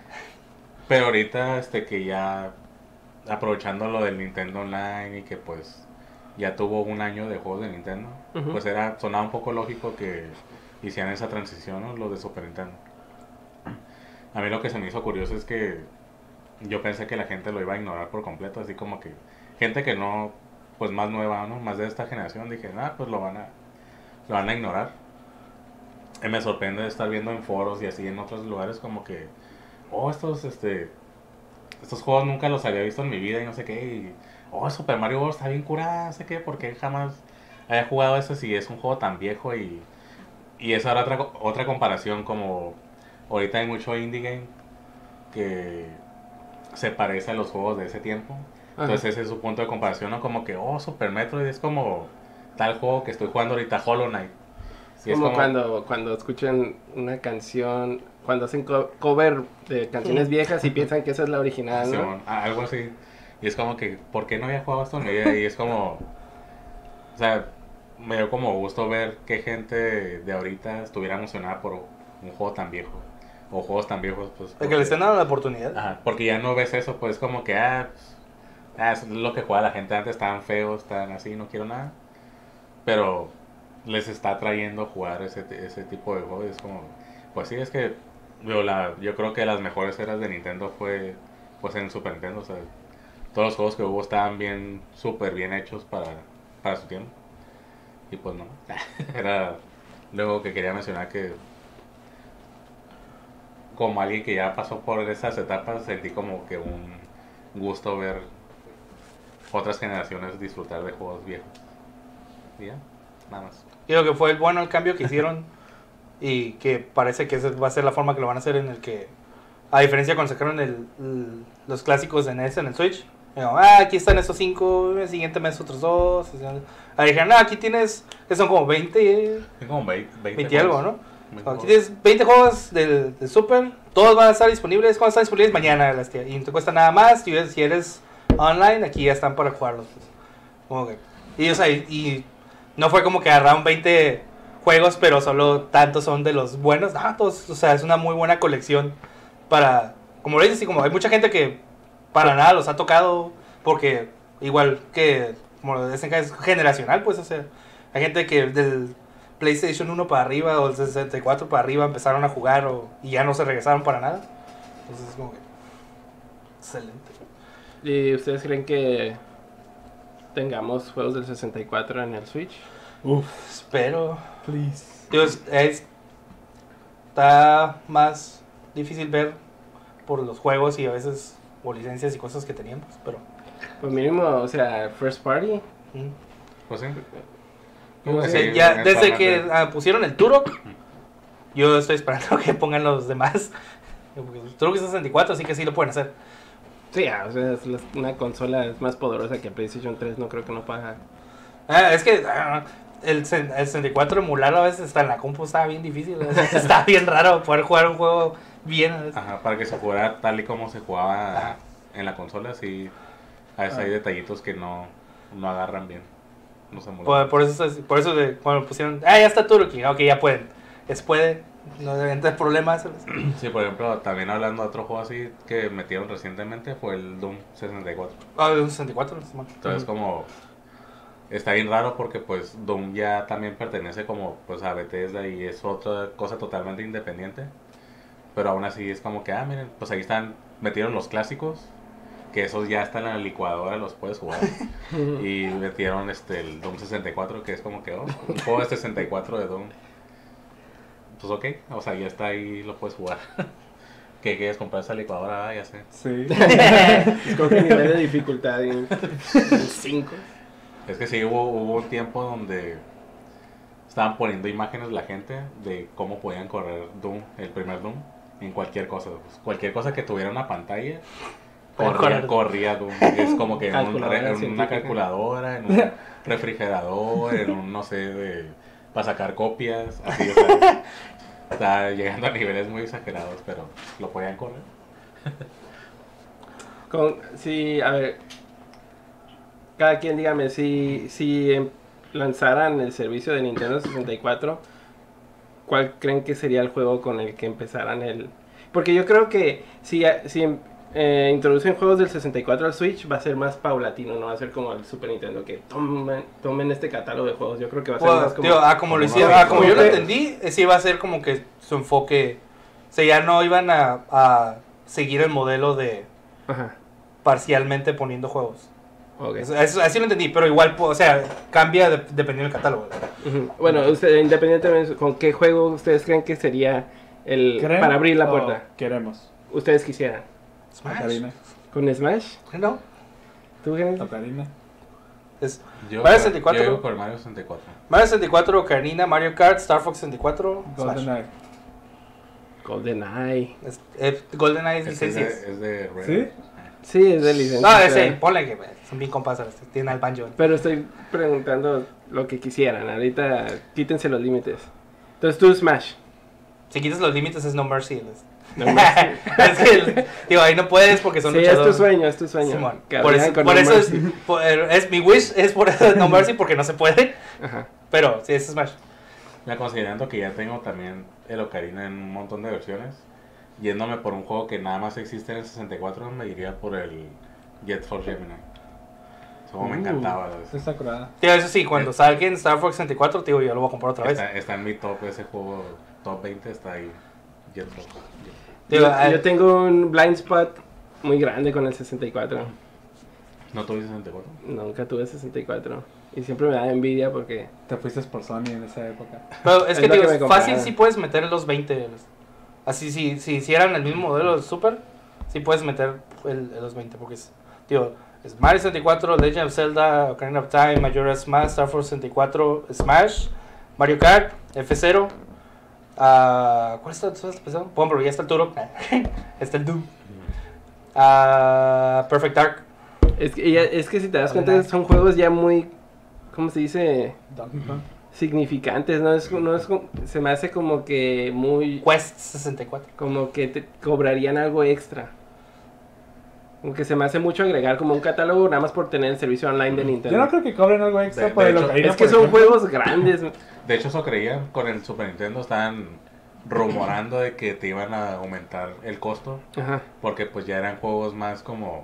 Pero ahorita, este, que ya aprovechando lo del Nintendo Online y que pues ya tuvo un año de juegos de Nintendo, pues era, sonaba un poco lógico que hicieran esa transición, ¿no? Los de Super Nintendo. A mí lo que se me hizo curioso es que yo pensé que la gente lo iba a ignorar por completo, así como que gente que no, pues más nueva, ¿no? Más de esta generación, dije, ah, pues lo van a, lo van a ignorar. Y me sorprende estar viendo en foros y así en otros lugares como que, oh, estos, este, estos juegos nunca los había visto en mi vida y no sé qué, y, oh, Super Mario Bros. está bien curada, no sé qué, porque jamás había jugado eso si es un juego tan viejo y, y esa era otra, otra comparación como ahorita hay mucho indie game que se parece a los juegos de ese tiempo. Ajá. Entonces ese es su punto de comparación, ¿no? Como que, oh, Super Metroid es como tal juego que estoy jugando ahorita, Hollow Knight. Y Es como, cuando, cuando escuchan una canción, cuando hacen co- cover de canciones viejas y piensan que esa es la original, ¿no? Simón, ah, algo así. Y es como que, ¿por qué no había jugado esto en mi vida? Y es como, o sea, me dio como gusto ver que gente de ahorita estuviera emocionada por un juego tan viejo. O juegos tan viejos, pues. De que porque- le estén dando la oportunidad. Ajá, porque ya no ves eso, pues como que, ah, pues, ah, es lo que jugaba la gente antes, estaban feos, estaban así, no quiero nada. Pero les está trayendo jugar ese, ese tipo de juegos. Es como, pues sí, es que digo, la, yo creo que las mejores eras de Nintendo fue pues en Super Nintendo. O sea, todos los juegos que hubo estaban bien, súper bien hechos para, para su tiempo. Y pues no, era luego que quería mencionar que como alguien que ya pasó por esas etapas, sentí como que un gusto ver otras generaciones disfrutar de juegos viejos. Y ya, nada más. Creo que fue bueno el cambio que hicieron y que parece que esa va a ser la forma que lo van a hacer en el que, a diferencia cuando sacaron el, el- los clásicos de NES en el Switch, digo, ah, aquí están esos cinco, el siguiente mes otros dos. Ahí dijeron, ah, aquí tienes, que son como 20, Tengo como 20, 20 y algo, juegos. ¿no? 20 Aquí tienes 20 juegos del, del Super, todos van a estar disponibles, cuando están disponibles mañana, las y no te cuesta nada más, y si eres online, aquí ya están para jugarlos. pues. Como que- y, o sea, y, y no fue como que agarraron 20 juegos, pero solo tantos son de los buenos, no, todos, o sea, es una muy buena colección para, como lo dices, y como hay mucha gente que para nada los ha tocado, porque igual que, como lo dicen, es generacional, pues, o sea, hay gente que del PlayStation 1 para arriba o el 64 para arriba empezaron a jugar o, y ya no se regresaron para nada. Entonces es como que... Excelente. ¿Y ustedes creen que tengamos juegos del 64 en el Switch? Uf, Espero... please. Digo, es- es- está más difícil ver por los juegos y a veces o licencias y cosas que teníamos, pero... Pues mínimo, o sea, first party. mm. Pues sí. ¿Cómo O Sí, sea, ya desde que ah, pusieron el Turok, yo estoy esperando que pongan los demás. Porque el Turok es 64, así que sí lo pueden hacer. Sí, ah, o sea, es la- una consola es más poderosa que PlayStation 3, no creo que no paga. Ah, es que ah, el, sen- el 64 emularlo a veces está en la compu estaba bien difícil. está bien raro poder jugar un juego bien. Ajá, para que se jugara tal y como se jugaba Ajá. en la consola, sí. A veces hay detallitos que no, no agarran bien. No se Por, por eso, es- por eso de, cuando pusieron, ah, ya está Turkey, ok, ya pueden. Es puede, no deben tener problemas. Sí, por ejemplo, también hablando de otro juego así que metieron recientemente fue el Doom 64. Ah, de un 64, no está mal. Entonces como está bien raro porque pues Doom ya también pertenece como pues a Bethesda y es otra cosa totalmente independiente. Pero aún así es como que, ah, miren, pues ahí están, metieron los clásicos, que esos ya están en la licuadora, los puedes jugar. y metieron este el Doom 64, que es como que, oh, un juego de 64 de Doom. Pues ok, o sea, ya está ahí, lo puedes jugar. ¿Qué quieres comprar esa licuadora? Ah, ya sé. Sí. Escoge nivel de dificultad en 5. Es que sí, hubo, hubo un tiempo donde estaban poniendo imágenes la gente de cómo podían correr Doom, el primer Doom, en cualquier cosa. pues, cualquier cosa que tuviera una pantalla, corría, corría Doom. Es como que en, un en una calculadora, en un refrigerador, en un, no sé, de, para sacar copias. Así, o sea, está llegando a niveles muy exagerados, pero lo podían correr. Con, sí, a ver. Cada quien dígame, si, si em- lanzaran el servicio de Nintendo 64, ¿cuál creen que sería el juego con el que empezaran el...? Porque yo creo que si, si em- eh, introducen juegos del 64 al Switch, va a ser más paulatino, no va a ser como el Super Nintendo, que tomen, tomen este catálogo de juegos. Yo creo que va a ser Bueno, más como... tío, ah, como lo como hicieron, ah, como yo lo entendí, eh, sí iba a ser como que su enfoque, o sea, ya no iban a, a seguir el modelo de Ajá, parcialmente poniendo juegos. Ok. Eso- eso- así lo entendí, pero igual, o sea, cambia de- dependiendo del catálogo. Ujú. Bueno, usted, independientemente, ¿con qué juego ustedes creen que sería el ¿Creen para abrir la puerta? Queremos. Ustedes quisieran. Smash. Ocarina. ¿Con Smash? ¿No? ¿Tú, Genesis? Ocarina. Es Yo, Mario 64. yo con Mario 64. Mario 64, Ocarina, Mario Kart, Star Fox 64, Smash. GoldenEye. GoldenEye. Es- eh, GoldenEye es Ese es licencias. de, es de Rare. ¿Sí? Sí, es de licencia. No, ese, ponle que son bien compas, este, tienen al banjo. Pero estoy preguntando lo que quisieran. Ahorita quítense los límites. Entonces tú Smash. Si quitas los límites es No Mercy. es- No más. es que, digo, ahí no puedes porque son sí, es tu luchadores. sueño, es tu sueño. Simón. Por eso, con por No eso es, Mercy. por- es mi wish, es por eso No Mercy porque no se puede. Ajá. Pero sí, es Smash. Ya considerando que ya tengo también el Ocarina en un montón de versiones, yéndome por un juego que nada más existe en el 64, me iría por el Jet Force Gemini. Ese juego me Uh, encantaba. Está curada. Tío, eso sí, cuando salga en Star Fox 64, tío, yo lo voy a comprar otra vez. Está, está en mi top, ese juego, top 20 está ahí. Jet Force. Digo, yo, ah, yo tengo un blind spot muy grande con el 64. ¿No tuviste 64? Nunca tuve 64. Y siempre me da envidia porque... Te fuiste por Sony en esa época. Pero es Es que, digo, que fácil sí puedes meter los 20. los- Así, si, si hicieran el mismo modelo de Super, sí puedes meter el, el los 20. Porque es, tío, es Mario 64, Legend of Zelda, Ocarina of Time, Majora's Mask, Star Force 64, Smash, Mario Kart, F0. ah, ¿Cuál está empezando? Bueno, pero ya está el Turok. está el Doom. ah, Perfect Dark. Es que, ya- es que si te das cuenta son juegos ya muy... ¿Cómo se dice? Donkey Kong. Significantes, ¿no? Es, no es como- se me hace como que muy... Quest 64. Como que te cobrarían algo extra. Como que se me hace mucho agregar como un catálogo nada más por tener el servicio online de Nintendo. Yo no creo que cobren algo extra De- por de el hecho, Ocarina. es que son ejemplo. juegos grandes. De hecho, eso creían con el Super Nintendo. Estaban rumorando de que te iban a aumentar el costo. Ajá. Porque pues ya eran juegos más como...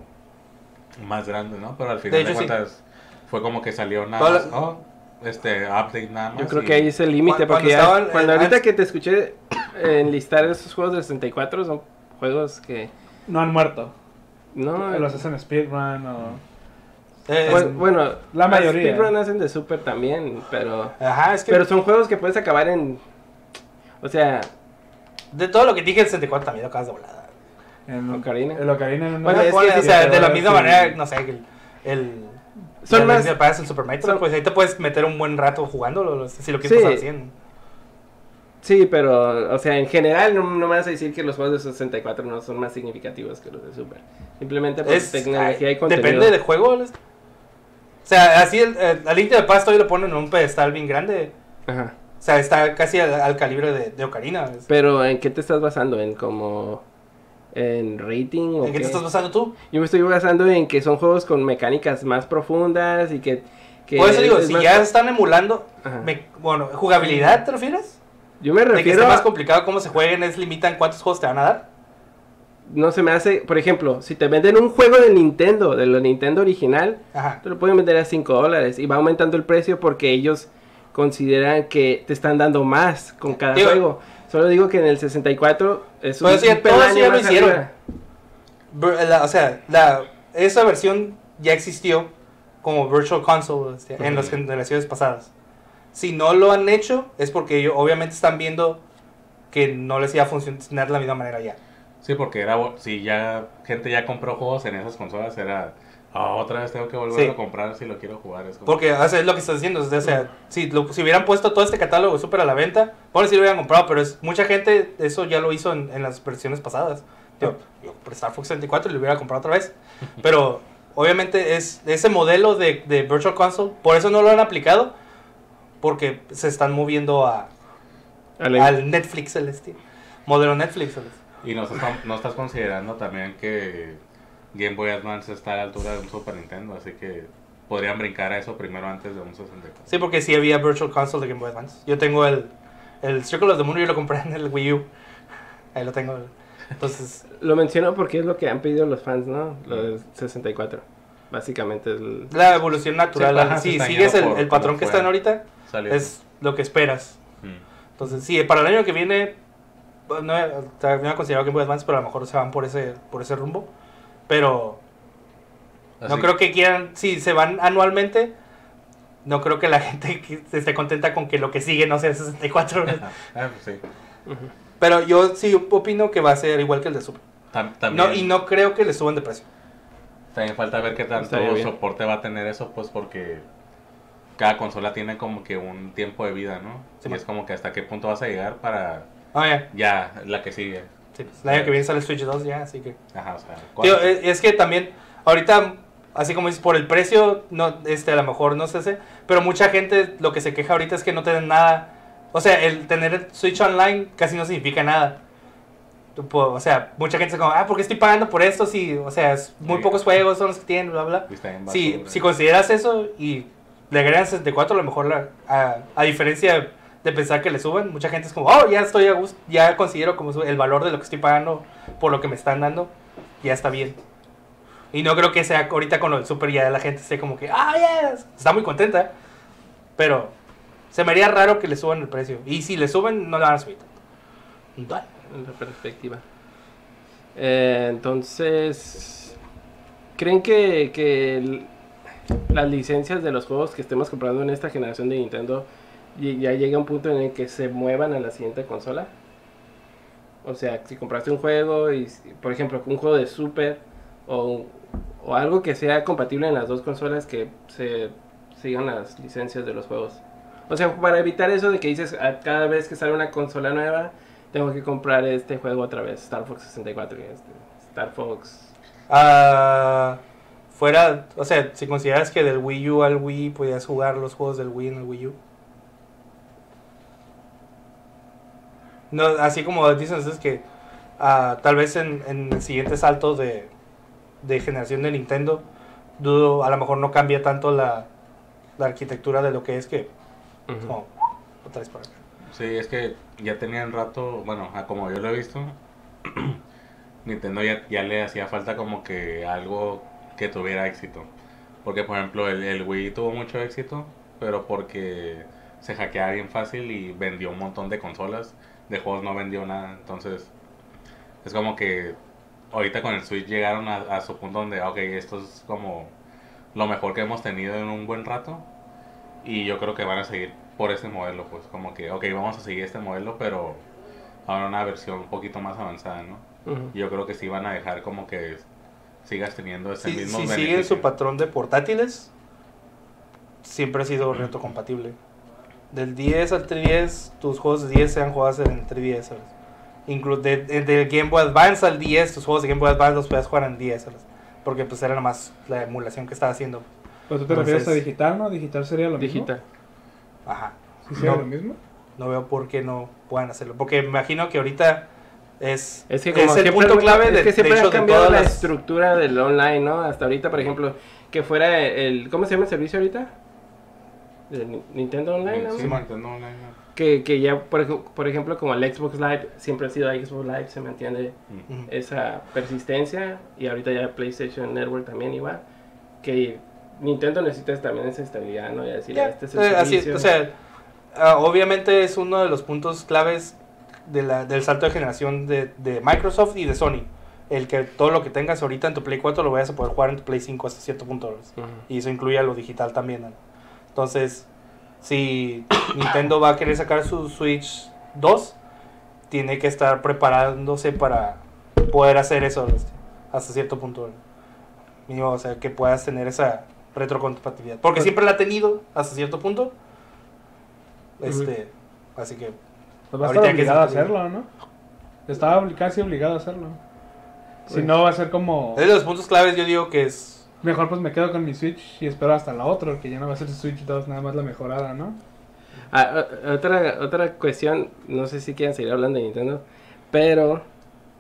Más grandes, ¿no? Pero al final de, hecho, cuentas fue como que salió nada más. Oh, este, update nada más. Yo creo y- que ahí es el límite. Cuando Porque ya- estaban, eh, cuando ahorita que te escuché enlistar esos juegos de 64 son juegos que... No han muerto. No, Los hacen speedrun o... Eh, bueno, bueno, La mayoría. speedrun hacen de Super también, pero... Ajá, es que Pero son juegos que puedes acabar en... O sea, de todo lo que dije el 64 también lo acabas de volada. En Ocarina. El Ocarina en una... Bueno, es que o sea, de la sí. misma manera, no sé, el... el Son más- el Super Metroid, pues ahí te puedes meter un buen rato jugándolo, si lo quieres Sí. pasar haciendo. sí, pero... O sea, en general no, no me vas a decir que los juegos de 64 no son más significativos que los de Super. Simplemente por Es, tecnología y ay, contenido. depende del juego. les- O sea, así el, el, a Link to the Past hoy lo ponen en un pedestal bien grande. Ajá. O sea, está casi al, al calibre de, de Ocarina. Pero ¿en qué te estás basando? ¿En como en rating o ¿En qué te estás basando tú? Yo me estoy basando en que son juegos con mecánicas más profundas y que, que Por eso digo, es si ya están emulando, me- bueno, ¿jugabilidad te refieres? Yo me De que refiero esté más complicado cómo se jueguen, es limitan cuántos juegos te van a dar. no se me hace, por ejemplo, si te venden un juego de Nintendo, de la Nintendo original, Ajá. te lo pueden vender a 5 dólares y va aumentando el precio porque ellos consideran que te están dando más con cada Digo- juego. Solo digo que en el 64 es un, Pues sí, todo eso ya lo hicieron. la- o sea, la, esa versión ya existió como Virtual Console este, en las generaciones pasadas. Si no lo han hecho, es porque ellos obviamente están viendo que no les iba a funcionar de la misma manera ya. Sí, porque era, si ya gente ya compró juegos en esas consolas, era, "Ah, otra vez tengo que volverlo Sí. a comprar si lo quiero jugar. Es como- Porque o sea, es lo que estás diciendo. O sea, si, lo- si hubieran puesto todo este catálogo súper a la venta, bueno, si lo hubieran comprado, pero es, mucha gente eso ya lo hizo en, en las versiones pasadas. Yo, yo por Star Fox 64 y lo hubiera comprado otra vez. Pero obviamente es ese modelo de, de Virtual Console, por eso no lo han aplicado, porque se están moviendo a, Ale- al Netflix celeste. Modelo Netflix celeste. Y no estás, no estás considerando también que Game Boy Advance está a la altura de un Super Nintendo, así que podrían brincar a eso primero antes de un 64. Sí, porque sí había Virtual Console de Game Boy Advance. Yo tengo el, el Circle of the Moon, yo lo compré en el Wii U. Ahí lo tengo. Entonces, Lo menciono porque es lo que han pedido los fans, ¿no? Lo del 64. Básicamente el... la evolución natural. Sí, están sigues el, el patrón que están ahorita, Salió. es lo que esperas. Mm. Entonces, sí, para el año que viene, no, no he considerado Game Boy Advance, pero a lo mejor se van por ese, por ese rumbo. Pero no creo que quieran, si se van anualmente, no creo que la gente esté contenta con que lo que sigue no sea el 64. Ah, pues sí. Ujú. pero yo sí opino que va a ser igual que el de Super. Tam- también, No, y no creo que le suban de precio. también falta ver qué tanto soporte va a tener eso, pues porque cada consola tiene como que un tiempo de vida, ¿no? Sí, y es como que hasta qué punto vas a llegar para Ah, ya. ya la que sigue. Sí, pues, el año que viene sale Switch 2 ya, así que... Ajá, o sea, Tío, ¿cuándo? es, es que también, ahorita, así como dices, por el precio, no, este, a lo mejor no sé, sé, pero mucha gente lo que se queja ahorita es que no tienen nada. O sea, el tener Switch Online casi no significa nada. O sea, mucha gente se como, ah, ¿por qué estoy pagando por esto? Si, o sea, es muy Sí. pocos juegos son los que tienen, bla, bla. Si, si consideras eso y le agregan 64, a lo mejor, la- a, a diferencia de pensar que le suben, mucha gente es como, oh, ya estoy a gusto, ya considero como el valor de lo que estoy pagando por lo que me están dando, ya está bien. Y no creo que sea ahorita con lo del super ya la gente esté como que, ah, ya, está muy contenta. Pero se me haría raro que le suban el precio. Y si le suben, no le van a subir tanto. En la perspectiva. Eh, entonces, ¿creen que, que las licencias de los juegos que estemos comprando en esta generación de Nintendo y- ya llega un punto en el que se muevan a la siguiente consola? O sea, si compraste un juego y, por ejemplo, un juego de Super o, o algo que sea compatible en las dos consolas que se sigan las licencias de los juegos. O sea, para evitar eso de que dices "Ah, cada vez que sale una consola nueva, tengo que comprar este juego otra vez, Star Fox 64, y este, Star Fox. Ah, fuera, o sea, si consideras que del Wii U al Wii podías jugar los juegos del Wii en el Wii U. No, así como dicen ustedes que ah, tal vez en, en el siguiente salto de, de generación de Nintendo, dudo, a lo mejor no cambia tanto la, la arquitectura de lo que es que, Ujú. como, otra vez para acá. Sí, es que ya tenían rato, bueno, a como yo lo he visto, Nintendo ya, ya le hacía falta como que algo que tuviera éxito. Porque, por ejemplo, el, el Wii tuvo mucho éxito, pero porque se hackeaba bien fácil y vendió un montón de consolas. De juegos no vendió nada. Entonces, es como que ahorita con el Switch llegaron a, a su punto donde, ok, esto es como lo mejor que hemos tenido en un buen rato. Y yo creo que van a seguir por ese modelo, pues como que, ok, vamos a seguir este modelo, pero ahora una versión un poquito más avanzada, ¿no? Ujú. Yo creo que sí van a dejar como que sigas teniendo ese Si, mismo si siguen beneficio. su patrón de portátiles, siempre ha sido reto compatible. Del 10 al 3DS, tus juegos de 10 sean jugados en 3DS. ¿sabes? Inclu de, de- del Game Boy Advance al 10, tus juegos de Game Boy Advance los puedes jugar en 10. ¿sabes? Porque pues era nomás la emulación que estaba haciendo. Pero tú te refieres a Entonces- digital, ¿no? Digital sería lo mismo. Digital. Ajá. ¿Sí sería No. lo mismo? No veo por qué no puedan hacerlo. Porque me imagino que ahorita es, Es que como el siempre, punto clave es de, que siempre de hecho, ha cambiado la las... estructura del online, ¿no? Hasta ahorita, por ejemplo, que fuera el... ¿Cómo se llama el servicio ahorita? ¿De Ni- Nintendo Online? ¿no? Sí, Nintendo Online. ¿no? Que, que ya, por, por ejemplo, como el Xbox Live, siempre ha sido Xbox Live, se mantiene. Ujú. esa persistencia. Y ahorita ya PlayStation Network también igual. Que Nintendo necesita también esa estabilidad, ¿no? Y decir, este es el eh, así, o sea, ah, obviamente es uno de los puntos claves de la, del salto de generación de, de Microsoft y de Sony. El que todo lo que tengas ahorita en tu Play 4 lo vayas a poder jugar en tu Play 5 hasta cierto punto. Y eso incluye a lo digital también. ¿no? Entonces, si Nintendo va a querer sacar su Switch 2, tiene que estar preparándose para poder hacer eso hasta cierto punto. ¿no? Mínimo, o sea, que puedas tener esa retrocompatibilidad. Porque Pues- siempre la ha tenido hasta cierto punto. Este, así que Pues va a estar obligado a hacerlo, ¿no? Estaba casi obligado a hacerlo. Si no, va a ser como... es de los puntos claves, yo digo que es Mejor pues me quedo con mi Switch y espero hasta la otra, que ya no va a ser Switch 2, nada más la mejorada, ¿no? Ah, otra, otra cuestión, no sé si quieren seguir hablando de Nintendo, pero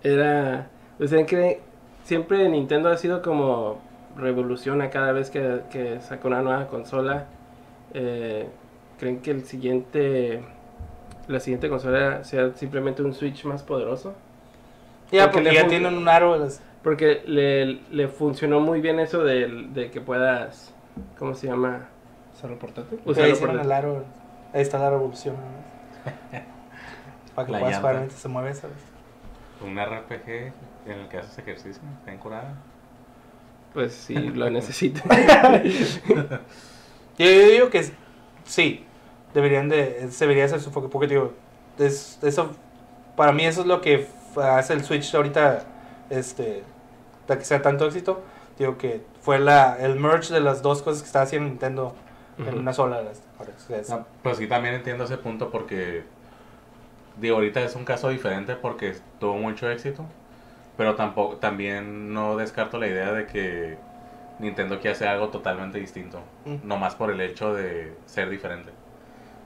era, ¿ustedes creen? Siempre Nintendo ha sido como revoluciona cada vez que, que saca una nueva consola. Eh, ¿Creen que el siguiente, la siguiente consola sea simplemente un Switch más poderoso? ya Porque ya tienen un aro las- Porque le, le funcionó muy bien eso de, de que puedas, ¿cómo se llama? ¿Solo portátil? Usarlo hicieron por- el aro ahí está la revolución ¿no? para que La puedas llanta. jugar mientras se mueve ¿sabes? Un RPG en el que haces ejercicio, está curada. Pues sí, lo necesito. Yo, yo digo que sí, deberían de, debería ser su enfoque, porque digo, es, eso, para mí eso es lo que hace el Switch ahorita, este, para que sea tanto éxito, digo que fue la, el merge de las dos cosas que está haciendo Nintendo en Ujú. una sola. No, pues sí, también entiendo ese punto porque, digo, ahorita es un caso diferente porque tuvo mucho éxito, pero tampoco, también no descarto la idea de que Nintendo quiere hacer algo totalmente distinto, Mm. nomás por el hecho de ser diferente.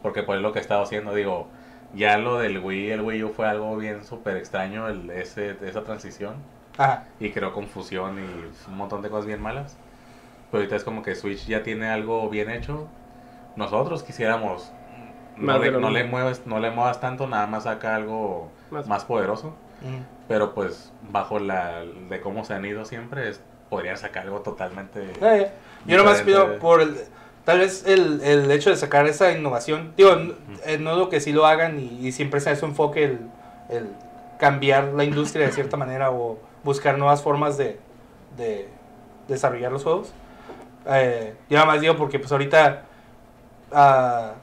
Porque pues lo que he estado haciendo, digo, ya lo del Wii, el Wii U fue algo bien súper extraño, el, ese, esa transición, Ajá, y creó confusión y un montón de cosas bien malas. Pero ahorita es como que Switch ya tiene algo bien hecho. Nosotros quisiéramos no, le, lo no le mueves, no le muevas tanto, nada más saca algo Más- más, poderoso. ujú. Pero pues bajo la de cómo se han ido siempre, es, podría sacar algo totalmente... Eh, yo nomás pido por el, tal vez el, el hecho de sacar esa innovación, digo, n- eh, no digo que sí lo hagan y, y siempre sea su enfoque el, el cambiar la industria de cierta manera o buscar nuevas formas de, de desarrollar los juegos. Eh, yo nada más digo porque pues ahorita ah,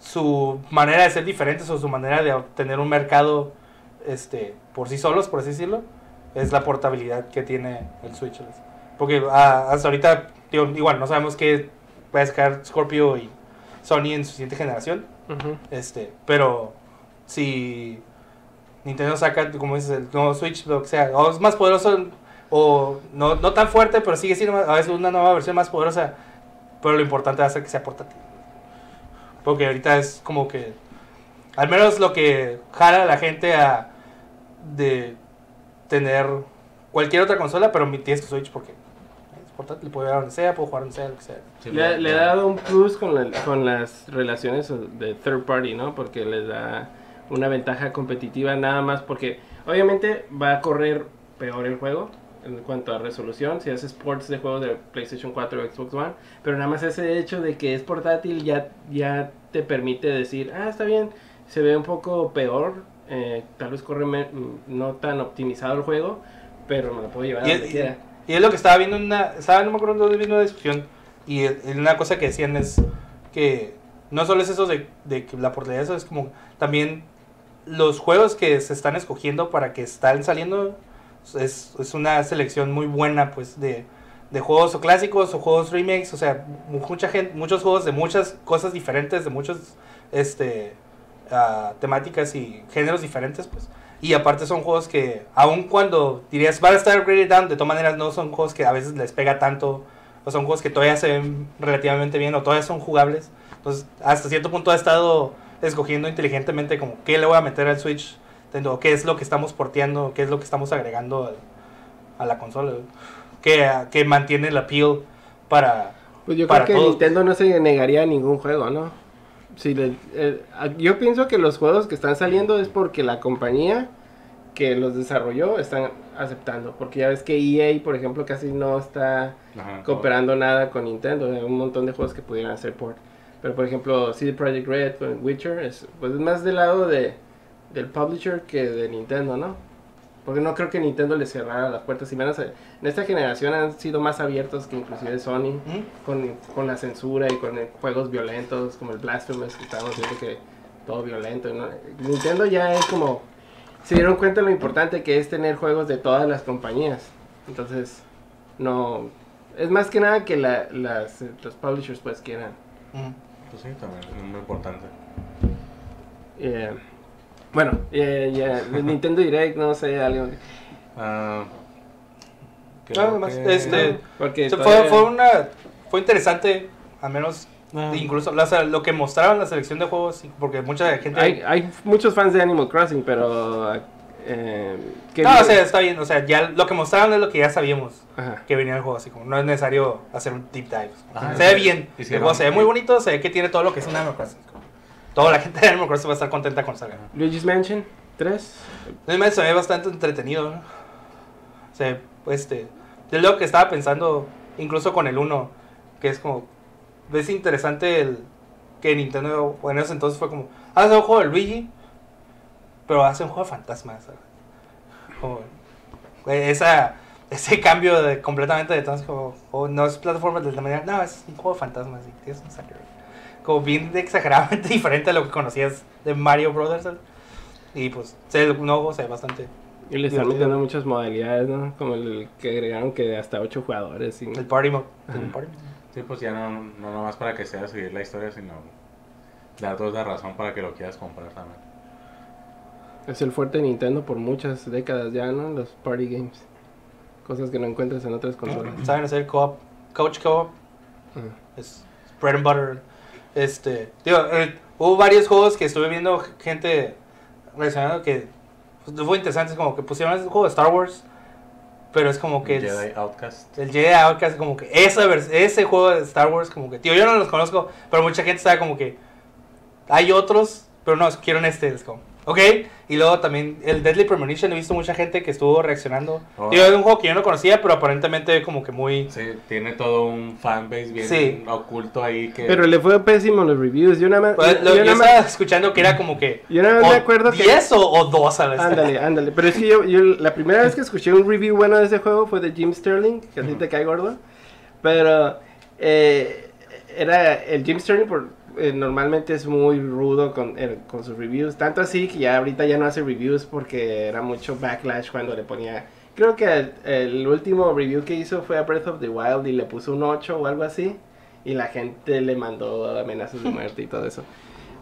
su manera de ser diferentes o su manera de obtener un mercado este por sí solos, por así decirlo, es la portabilidad que tiene el Switch. Porque ah, hasta ahorita, digo, igual, no sabemos qué va a sacar Scorpio y Sony en su siguiente generación. Ujú. Este, pero si Nintendo saca, como dices, el nuevo Switch, lo que sea, o es más poderoso, o no, no tan fuerte, pero sigue siendo a veces una nueva versión más poderosa, pero lo importante va a ser que sea portátil. Porque ahorita es como que, al menos lo que jala a la gente a de tener cualquier otra consola, pero mi- tienes tu Switch porque es portátil, puedo a donde sea, puedo jugar donde sea, lo que sea. Sí, Le, le ha dado un plus con, la- con las relaciones de third party, ¿no? Porque les da una ventaja competitiva nada más porque obviamente va a correr peor el juego en cuanto a resolución si haces ports de juegos de PlayStation 4 o Xbox One, pero nada más ese hecho de que es portátil ya, ya te permite decir, ah, está bien, se ve un poco peor, eh, tal vez corre no tan optimizado el juego, pero me lo puedo llevar a Y, donde y- quiera. y es lo que estaba viendo en una, estaba, no me acuerdo dónde viendo una discusión, y una cosa que decían es que no solo es eso de, de que la portabilidad, eso es como también los juegos que se están escogiendo para que están saliendo, es, es una selección muy buena, pues, de, de juegos o clásicos o juegos remakes, o sea, mu- mucha gente, muchos juegos de muchas cosas diferentes, de muchas este, ah, temáticas y géneros diferentes, pues. Y aparte son juegos que, aun cuando dirías van a estar graded down, de todas maneras no son juegos que a veces les pega tanto o son juegos que todavía se ven relativamente bien o todavía son jugables. Entonces, hasta cierto punto ha estado escogiendo inteligentemente como qué le voy a meter al Switch, Nintendo, qué es lo que estamos porteando, qué es lo que estamos agregando al- a la consola, que, que mantiene el appeal para... Pues yo Para creo que todos. Nintendo no se negaría a ningún juego, ¿no? Si le- eh, yo pienso que los juegos que están saliendo es porque la compañía que los desarrolló están aceptando. Porque ya ves que EA, por ejemplo, casi no está Ajá. cooperando nada con Nintendo. Hay un montón de juegos que pudieran hacer port. Pero por ejemplo, CD Projekt Red con Witcher es, pues, es más del lado de, del publisher que de Nintendo, ¿no? Porque no creo que Nintendo le cerrara las puertas. Y menos en esta generación han sido más abiertos que inclusive Sony ¿Mm? con, con la censura y con juegos violentos como el Blasphemous que estábamos viendo que todo violento. ¿no? Nintendo ya es como se dieron cuenta lo importante que es tener juegos de todas las compañías. Entonces no es más que nada que la- las, los publishers pues quieran. ¿Mm? Pues sí, también es muy importante. Eh, bueno, eh, el Nintendo Direct no sé algo Ah, Nada creo más, que- este, porque O sea, fue, todavía- fue una fue interesante al menos Ah. incluso lo que mostraban la selección de juegos porque mucha gente hay, hay muchos fans de Animal Crossing, pero eh, que- no o sea está bien o sea ya lo que mostraron es lo que ya sabíamos Ajá. que venía el juego así como no es necesario hacer un deep dive Ajá, se ve sí. bien el juego se ve muy bonito se ve que tiene todo lo que es un Animal Crossing toda la gente de Animal Crossing va a estar contenta con salga Luigi's Mansion 3. Además, se ve bastante entretenido ¿no? o sea este es lo que estaba pensando incluso con el 1 que es como ves interesante el que Nintendo bueno, en ese entonces fue como hace un juego de Luigi pero hace un juego de fantasmas como esa ese cambio de completamente de tonos como oh, no es plataforma de la manera no es un juego de fantasmas y tienes un Sackler. como bien exageradamente diferente a lo que conocías de Mario Brothers y pues sí, el nuevo juego se ve bastante Y le están metiendo muchas modalidades, ¿no? Como el que agregaron que de hasta 8 jugadores. y- el party mode el party mode. Sí, pues ya no, no nomás para que sea seguir la historia, sino darte la razón para que lo quieras comprar también. Es el fuerte de Nintendo por muchas décadas ya, ¿no? Los party games. Cosas que no encuentras en otras consolas. saben hacer co-op coach co-op Ajá. es bread and butter. Este, digo, eh, hubo varios juegos que estuve viendo gente reaccionando que pues, fue interesante, es como que pusieron ese juego de Star Wars, pero es como que el, Jedi Outcast. el Jedi Outcast como que esa ese juego de Star Wars como que, tío, yo no los conozco, pero mucha gente sabe como que hay otros, pero no, escogieron este, es como, ok, y luego también el Deadly Premonition, he visto mucha gente que estuvo reaccionando, Oh. Tío, es un juego que yo no conocía, pero aparentemente como que muy... Sí, tiene todo un fanbase bien Sí. oculto ahí que... Pero le fue pésimo los reviews. Yo nada más. Pues, lo- yo yo nada más- estaba escuchando que era como que... yo nada más me acuerdo que. 10 o, o 2 a la vez. Ándale, ándale. Pero es que yo, yo la primera vez que escuché un review bueno de ese juego fue de Jim Sterling, que a ti te cae gordo. Pero eh, era el Jim Sterling por, eh, normalmente es muy rudo con, con sus reviews. Tanto así que ya ahorita ya no hace reviews porque era mucho backlash cuando le ponía... Creo que el, el último review que hizo fue a Breath of the Wild y le puso un 8 o algo así. Y la gente le mandó amenazas de muerte y todo eso.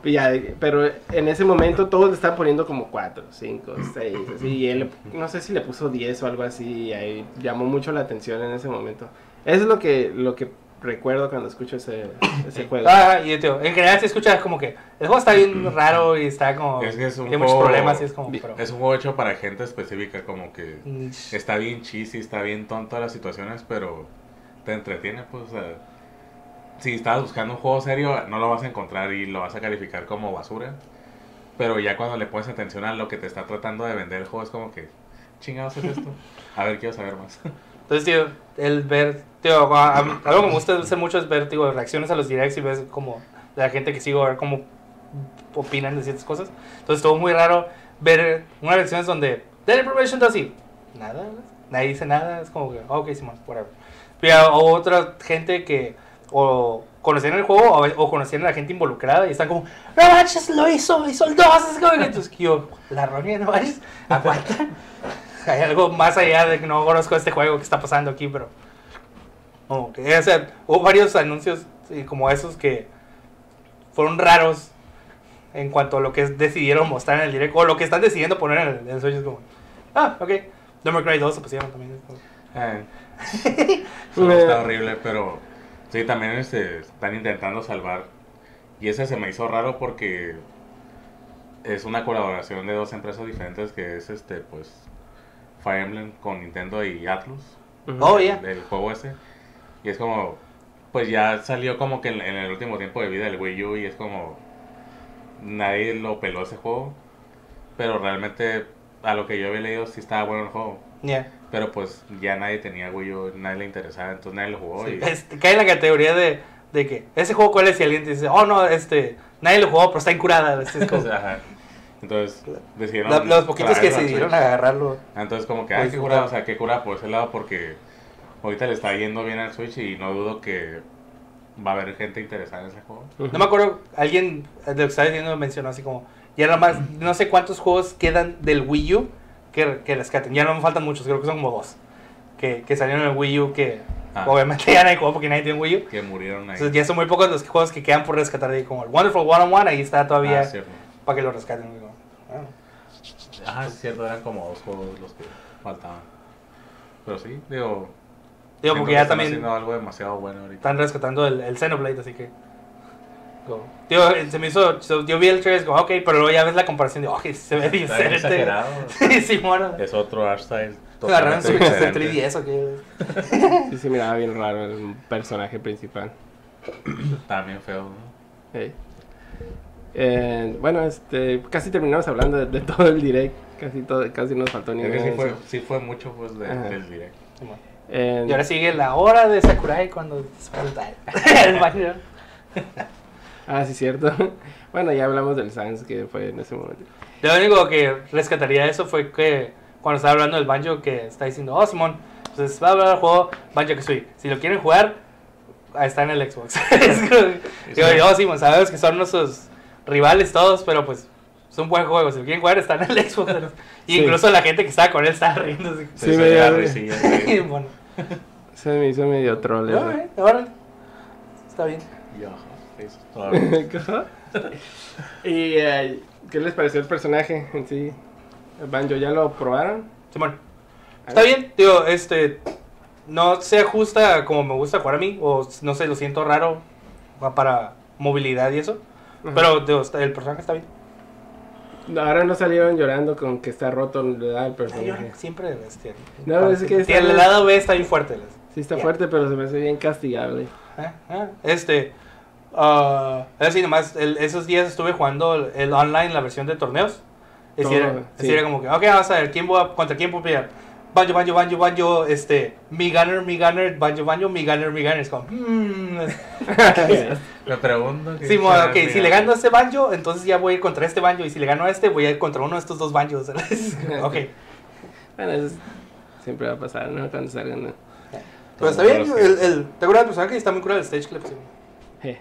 Y ya, pero en ese momento todos le estaban poniendo como 4, 5, 6, así. Y él, no sé si le puso 10 o algo así. Y ahí llamó mucho la atención en ese momento. Eso es lo que, lo que recuerdo cuando escucho ese, ese juego. Ah, y tío, en general se escucha como que el juego está bien raro y está como... Es que es un tiene muchos juego- problemas y es como... Pero, Es un juego hecho para gente específica, como que Mm, está bien cheesy, está bien tonto las situaciones, pero te entretiene, pues, o sea, si estabas buscando un juego serio, no lo vas a encontrar y lo vas a calificar como basura. Pero ya cuando le pones atención a lo que te está tratando de vender el juego, es como que, chingados es esto. A ver, quiero saber más. Entonces, tío, el ver... Tío, algo que me gusta hacer mucho es ver, tío, reacciones a los directs y ves como la gente que sigo, a ver cómo opinan de ciertas cosas. Entonces, estuvo muy raro ver unas reacciones donde... Dead Information está así. Nada, nadie dice nada. Es como que, ok, Simón, whatever. Pero otra gente que o conocían el juego o, o conocían a la gente involucrada y están como, no manches, lo hizo, hizo el 2. Es como que, entonces, yo, la Ronia, no manches, aguanta. Hay algo más allá de que no conozco este juego que está pasando aquí, pero. como que, o sea, hubo varios anuncios como esos que fueron raros en cuanto a lo que decidieron mostrar en el direct o lo que están decidiendo poner en el, en el Switch. Es como, ah, ok. May Cry 2 se pusieron también. Eh, eso está horrible, pero sí, también este, están intentando salvar. Y ese se me hizo raro porque es una colaboración de dos empresas diferentes que es este, pues, Fire Emblem con Nintendo y Atlus. Oh, ya. el, el juego ese. Y es como, pues ya salió como que en, en el último tiempo de vida del Wii U y es como, nadie lo peló ese juego. Pero realmente, a lo que yo había leído, sí estaba bueno el juego. Ya. Pero pues ya nadie tenía Wii U, nadie le interesaba, entonces nadie lo jugó. Sí, y, este, cae en la categoría de, de que ese juego cuál es y alguien te dice, oh no, este, nadie lo jugó, pero está incurada. Este, es como- Ajá. Entonces decidieron. La- los poquitos que decidieron agarrarlo. Entonces, como que, ay, qué curado. curado, o sea, qué cura por ese lado, porque ahorita le está yendo bien al Switch y no dudo que va a haber gente interesada en ese juego. No me acuerdo, alguien de lo que estaba diciendo mencionó así como, ya nada más, no sé cuántos juegos quedan del Wii U que, que rescaten. Ya no me faltan muchos, creo que son como dos. Que, que salieron en el Wii U que Ah. obviamente ya nadie jugó porque nadie tiene Wii U. Que murieron ahí. Entonces ya son muy pocos los juegos que quedan por rescatar de ahí, como el Wonderful One on One, ahí está todavía Ah, para que lo rescaten. Ah. Es cierto, eran como dos juegos los que faltaban. Pero sí, digo. Digo, porque que ya están también haciendo algo demasiado bueno ahorita. están rescatando el, el Xenoblade, así que... digo, Digo, se me hizo, yo vi el trailer y digo, ok, pero luego ya ves la comparación de, oh, que se ve bien Está bien diferente. exagerado. Sí, sí, bueno. Es otro art style. Agarraron diferente. 3DS o qué. Sí, se miraba bien raro el personaje principal. También feo, ¿no? Ey. Eh, bueno, este, casi terminamos hablando de, de todo el direct. Casi, todo, casi nos faltó ni que nada sí fue, sí fue mucho pues de- del direct. Eh, Y ahora sigue la hora de Sakurai cuando el baño. Ah, sí, cierto. bueno, ya hablamos del Sans que fue en ese momento. Lo único que rescataría de eso fue que cuando estaba hablando del banjo que está diciendo, oh Simón, pues va a hablar del juego Banjo Kazooie. Si lo quieren jugar, está en el Xbox. Digo, oh Simón, sabemos que son nuestros rivales todos, pero pues es un buen juego. Si lo quieren jugar, está en el Xbox. Y Sí. incluso la gente que estaba con él estaba riendo. así. Sí, se me dio- sí. bueno, Se me hizo medio troll. no, eh, órale. Está bien. Y, ajá, eso, todavía. ¿Y eh, qué les pareció el personaje en sí? El Banjo, ¿ya lo probaron? Simón. Está bien, digo, este. No se ajusta como me gusta jugar a mí, o no sé, lo siento raro para movilidad y eso. Ajá. Pero digo, está- el personaje está bien. Ahora no salieron llorando con que está roto ¿verdad? el personaje. siempre, este. No, es que está el lado B está bien fuerte. les- Sí está Ya. fuerte, pero se me hace bien castigable. Ah, ah, Este. es así, nomás, el- esos días estuve jugando el, el online, la versión de torneos. Y sí era, sí. sí era como que, ok, vamos a ver, ¿quién voy a, ¿contra quién puedo pelear? Banjo, banjo, banjo, banjo, este, mi gunner, mi gunner, banjo, banjo, mi gunner, mi gunner. Es como, hmm, Me pregunto. Sí, mo, ok, que- si le gano a este banjo, entonces ya voy a ir contra este banjo. Y si le gano a este, voy a ir contra uno de estos dos banjos. ok. Bueno, eso es- siempre va a pasar, ¿no? Cuando salgan. ¿no? Pero está bien, el, el, te acuerdas del personaje está muy curado el stage clip. sí.